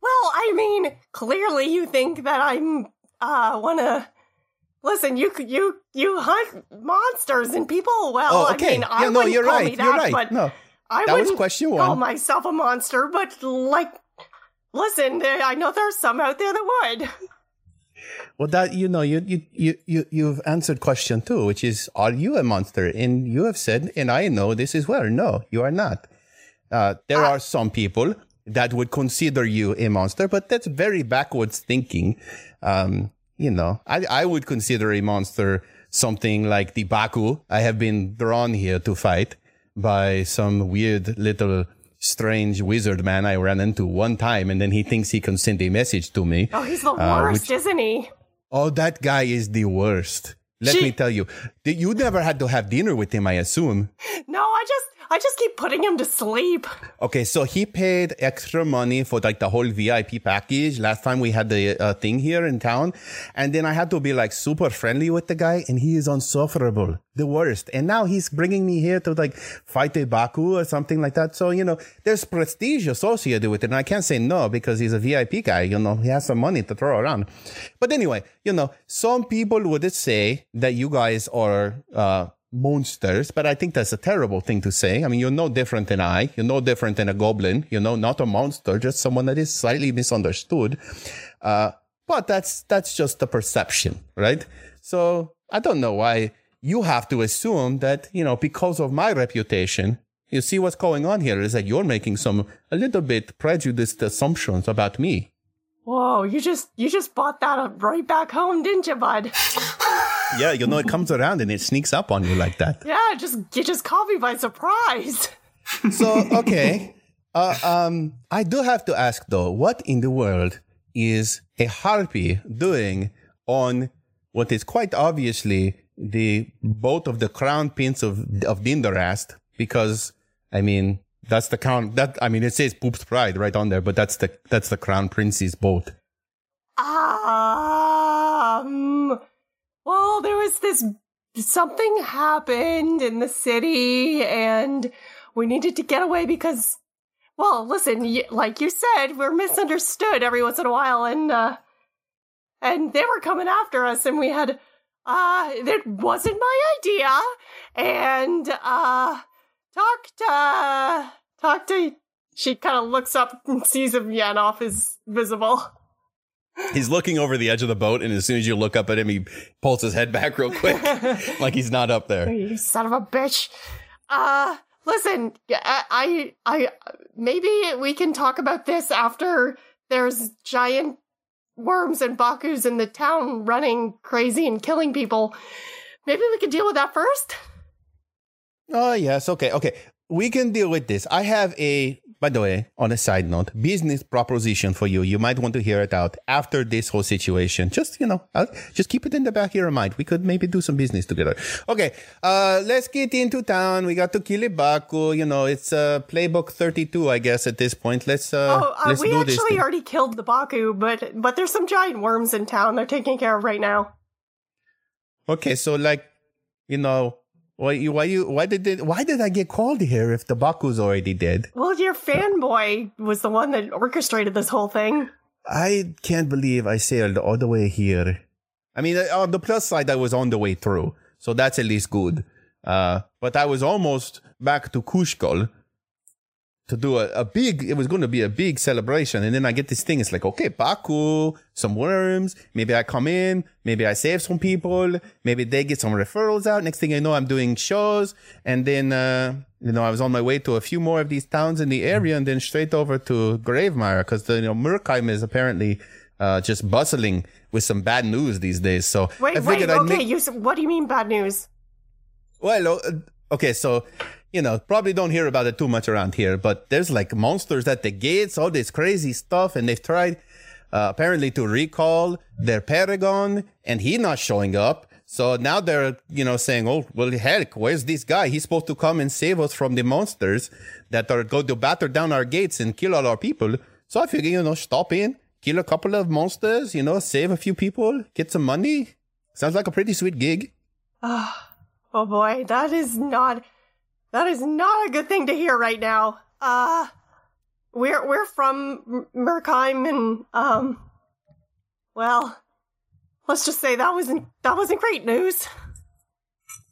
Well, I mean, clearly you think that I'm uh wanna. Listen, you you you hunt monsters and people. Well, oh, I okay. mean, I yeah, no, wouldn't you're call right. me that, you're right. but no, I that was wouldn't question call one. myself a monster. But like, listen, I know there's some out there that would. Well, that you know, you you you you you've answered question two, which is, are you a monster? And you have said, and I know this as well. No, you are not. Uh, there are some people that would consider you a monster, but that's very backwards thinking. Um, you know, I I would consider a monster something like the Baku. I have been drawn here to fight by some weird little strange wizard man I ran into one time, and then he thinks he can send a message to me. Oh, he's the uh, worst, which- isn't he? Oh, that guy is the worst. Let She- me tell you, you never had to have dinner with him, I assume. No, I just I just keep putting him to sleep. Okay, so he paid extra money for like the whole VIP package last time we had the uh, thing here in town. And then I had to be like super friendly with the guy and he is unsufferable. The worst. And now he's bringing me here to like fight a Baku or something like that. So, you know, there's prestige associated with it. And I can't say no because he's a VIP guy. You know, he has some money to throw around. But anyway, you know, some people would say that you guys are, uh, monsters, but I think that's a terrible thing to say. I mean, you're no different than I. You're no different than a goblin. You know, not a monster, just someone that is slightly misunderstood. Uh, but that's that's just the perception, right? So I don't know why you have to assume that you know because of my reputation. You see what's going on here is that you're making some a little bit prejudiced assumptions about me. Whoa, you just you just bought that up right back home, didn't you, bud? Yeah, you know it comes around and it sneaks up on you like that. Yeah, just you just caught me by surprise. So okay, uh, um, I do have to ask though, what in the world is a harpy doing on what is quite obviously the boat of the crown prince of of Dindarast? Because I mean, that's the crown. That I mean, it says Poop's Pride right on there, but that's the that's the crown prince's boat. Um. Well, there was this something happened in the city, and we needed to get away because, well, listen, like you said, we're misunderstood every once in a while, and uh, and they were coming after us, and we had, uh, it wasn't my idea, and uh, talked, uh, talked to. She kind of looks up and sees if Yanov is visible. He's looking over the edge of the boat, and as soon as you look up at him, he pulls his head back real quick, like he's not up there. You son of a bitch. Uh, listen, I, I, I, maybe we can talk about this after there's giant worms and bakus in the town running crazy and killing people. Maybe we can deal with that first? Oh, yes. Okay. Okay. We can deal with this. I have a, by the way, on a side note, business proposition for you. You might want to hear it out after this whole situation. Just, you know, I'll, just keep it in the back of your mind. We could maybe do some business together. Okay. Uh, let's get into town. We got to kill a Baku. You know, it's, uh, playbook 32, I guess, at this point. Let's, uh, oh, uh, let's we do this. actually thing. already killed the baku, but but there's some giant worms in town. They're taking care of right now. Okay. So like, you know, why you, why you, why did it, why did I get called here if the Baku's already dead? Well, your fanboy was the one that orchestrated this whole thing. I can't believe I sailed all the way here. I mean, uh, on the plus side, I was on the way through, so that's at least good. Uh, but I was almost back to Kushkol to do a, a big, it was going to be a big celebration. And then I get this thing. It's like, okay, Baku, some worms. Maybe I come in. Maybe I save some people. Maybe they get some referrals out. Next thing I know, I'm doing shows. And then, uh, you know, I was on my way to a few more of these towns in the area and then straight over to Gravemire because the, you know, Murkheim is apparently, uh, just bustling with some bad news these days. So Wait, I wait, figured I'd okay, make- you, what do you mean bad news? well, uh, okay, so you know, probably don't hear about it too much around here, but there's like monsters at the gates, all this crazy stuff, and they've tried uh, apparently to recall their Paragon, and he not showing up. So now they're, you know, saying, "Oh, well, heck, where's this guy? He's supposed to come and save us from the monsters that are going to batter down our gates and kill all our people." So I figure, you know, stop in, kill a couple of monsters, you know, save a few people, get some money. Sounds like a pretty sweet gig. Oh boy, that is not that is not a good thing to hear right now. Uh we're we're from Merkheim and um well, let's just say that wasn't that wasn't great news.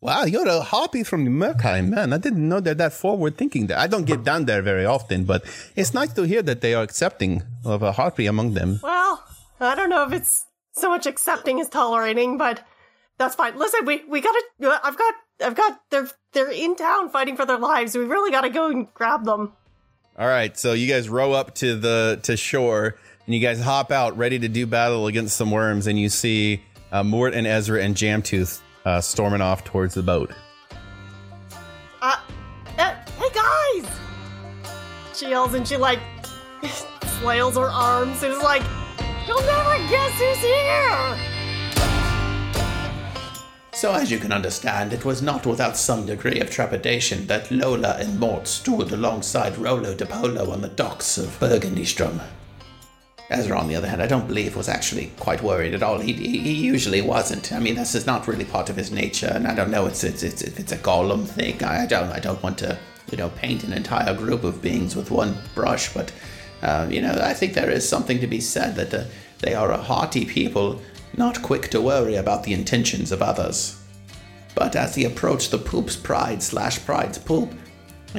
Wow, you're a hobby from Merkheim, man. I didn't know they're that forward thinking. There, I don't get down there very often, but it's nice to hear that they are accepting of a harpy among them. Well, I don't know if it's so much accepting as tolerating, but that's fine. Listen, we we gotta. I've got I've got they're they're in town fighting for their lives. We really gotta go and grab them. All right, so you guys row up to the to shore, and you guys hop out, ready to do battle against some worms, and you see uh, Mort and Ezra and Jamtooth uh, storming off towards the boat. Uh, uh, hey guys! She yells and she like flails her arms and is like, "You'll never guess who's here!" So, as you can understand, it was not without some degree of trepidation that Lola and Mort stood alongside Rolo de Polo on the docks of Burgundystrom. Ezra, on the other hand, I don't believe was actually quite worried at all. He, he, usually wasn't. I mean, this is not really part of his nature, and I don't know it's it's it's, it's a golem thing. I, don't I don't want to you know paint an entire group of beings with one brush, but uh, you know I think there is something to be said that uh, they are a hearty people, not quick to worry about the intentions of others. But as he approached the poop's pride slash pride's poop,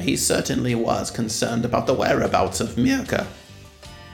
he certainly was concerned about the whereabouts of Mirka.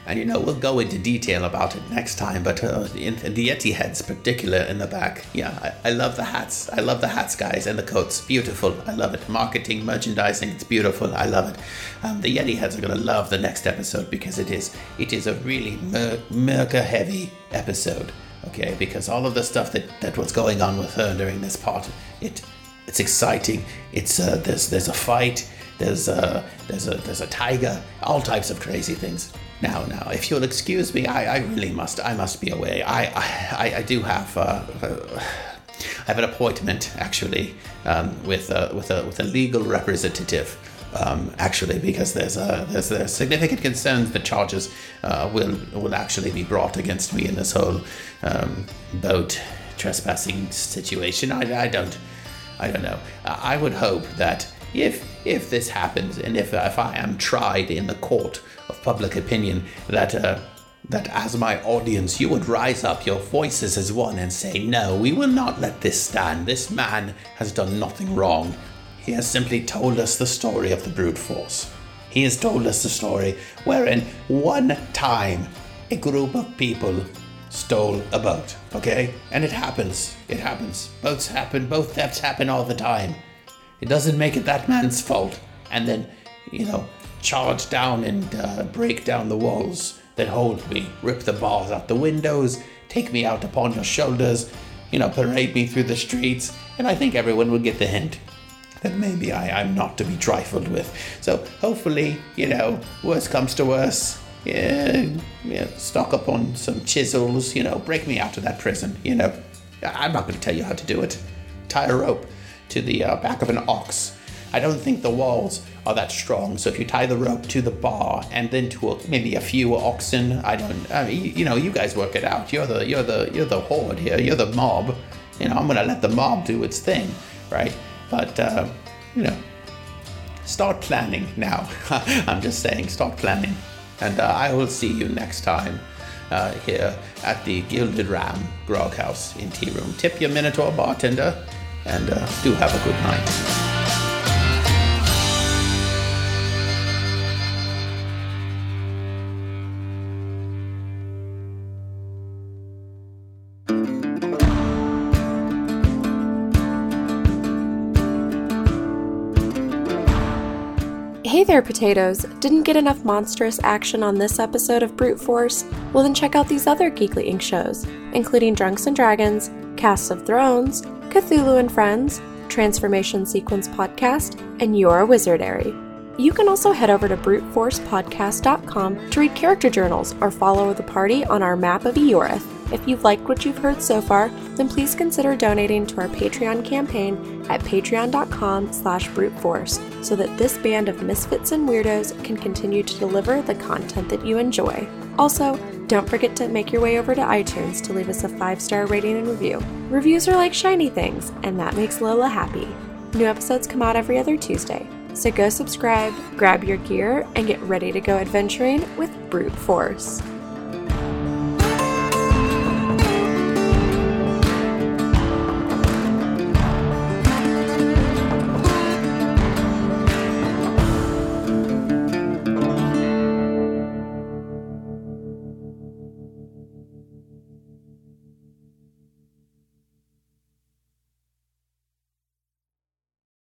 And you know, we'll go into detail about it next time, but uh, in, in the Yeti heads, particular in the back, yeah, I, I love the hats. I love the hats, guys, and the coats. Beautiful. I love it. Marketing, merchandising, it's beautiful. I love it. Um, the Yeti heads are gonna love the next episode because it is it is a really mer- Merca heavy episode. Okay, because all of the stuff that that was going on with her during this part, it it's exciting. It's uh, there's there's a fight. There's a there's a there's a tiger. All types of crazy things. Now, now, if you'll excuse me, I, I really must, I must be away. I, I, I do have, uh, uh, I have an appointment actually um, with, uh, with a, with a legal representative. Um, actually, because there's a, there's a significant concerns that charges uh, will will actually be brought against me in this whole um, boat trespassing situation. I, I don't, I don't know. I would hope that if if this happens and if if I am tried in the court of public opinion, that uh, that as my audience you would rise up your voices as one and say, no, we will not let this stand. This man has done nothing wrong. He has simply told us the story of the brute force. He has told us the story wherein one time a group of people stole a boat, okay? And it happens. It happens. Boats happen, both thefts happen all the time. It doesn't make it that man's fault. And then, you know, charge down and uh, break down the walls that hold me, rip the bars out the windows, take me out upon your shoulders, you know, parade me through the streets, and I think everyone will get the hint that maybe I, I'm not to be trifled with. So hopefully, you know, worst comes to worst, yeah, yeah, stock up on some chisels, you know, break me out of that prison, you know. I'm not going to tell you how to do it. Tie a rope to the uh, back of an ox. I don't think the walls are that strong. So if you tie the rope to the bar and then to a, maybe a few oxen, I don't. I mean, you, you know, you guys work it out. You're the you're the you're the horde here. You're the mob. You know, I'm gonna let the mob do its thing, right? But uh, you know, start planning now. I'm just saying, start planning, and uh, I will see you next time. Uh, here at the Gilded Ram Grog House in Tea Room. Tip your Minotaur bartender and uh, do have a good night. There, potatoes! Didn't get enough monstrous action on this episode of Brute Force? Well, then check out these other Geekly Inc. shows, including Drunks and Dragons, Casts of Thrones, Cthulhu and Friends, Transformation Sequence Podcast, and Your Wizardary. You can also head over to bruteforcepodcast.com to read character journals or follow the party on our map of Eorith. If you've liked what you've heard so far, then please consider donating to our Patreon campaign at patreon.com slash bruteforce so that this band of misfits and weirdos can continue to deliver the content that you enjoy. Also, don't forget to make your way over to iTunes to leave us a five-star rating and review. Reviews are like shiny things, and that makes Lola happy. New episodes come out every other Tuesday, so go subscribe, grab your gear, and get ready to go adventuring with Brute Force.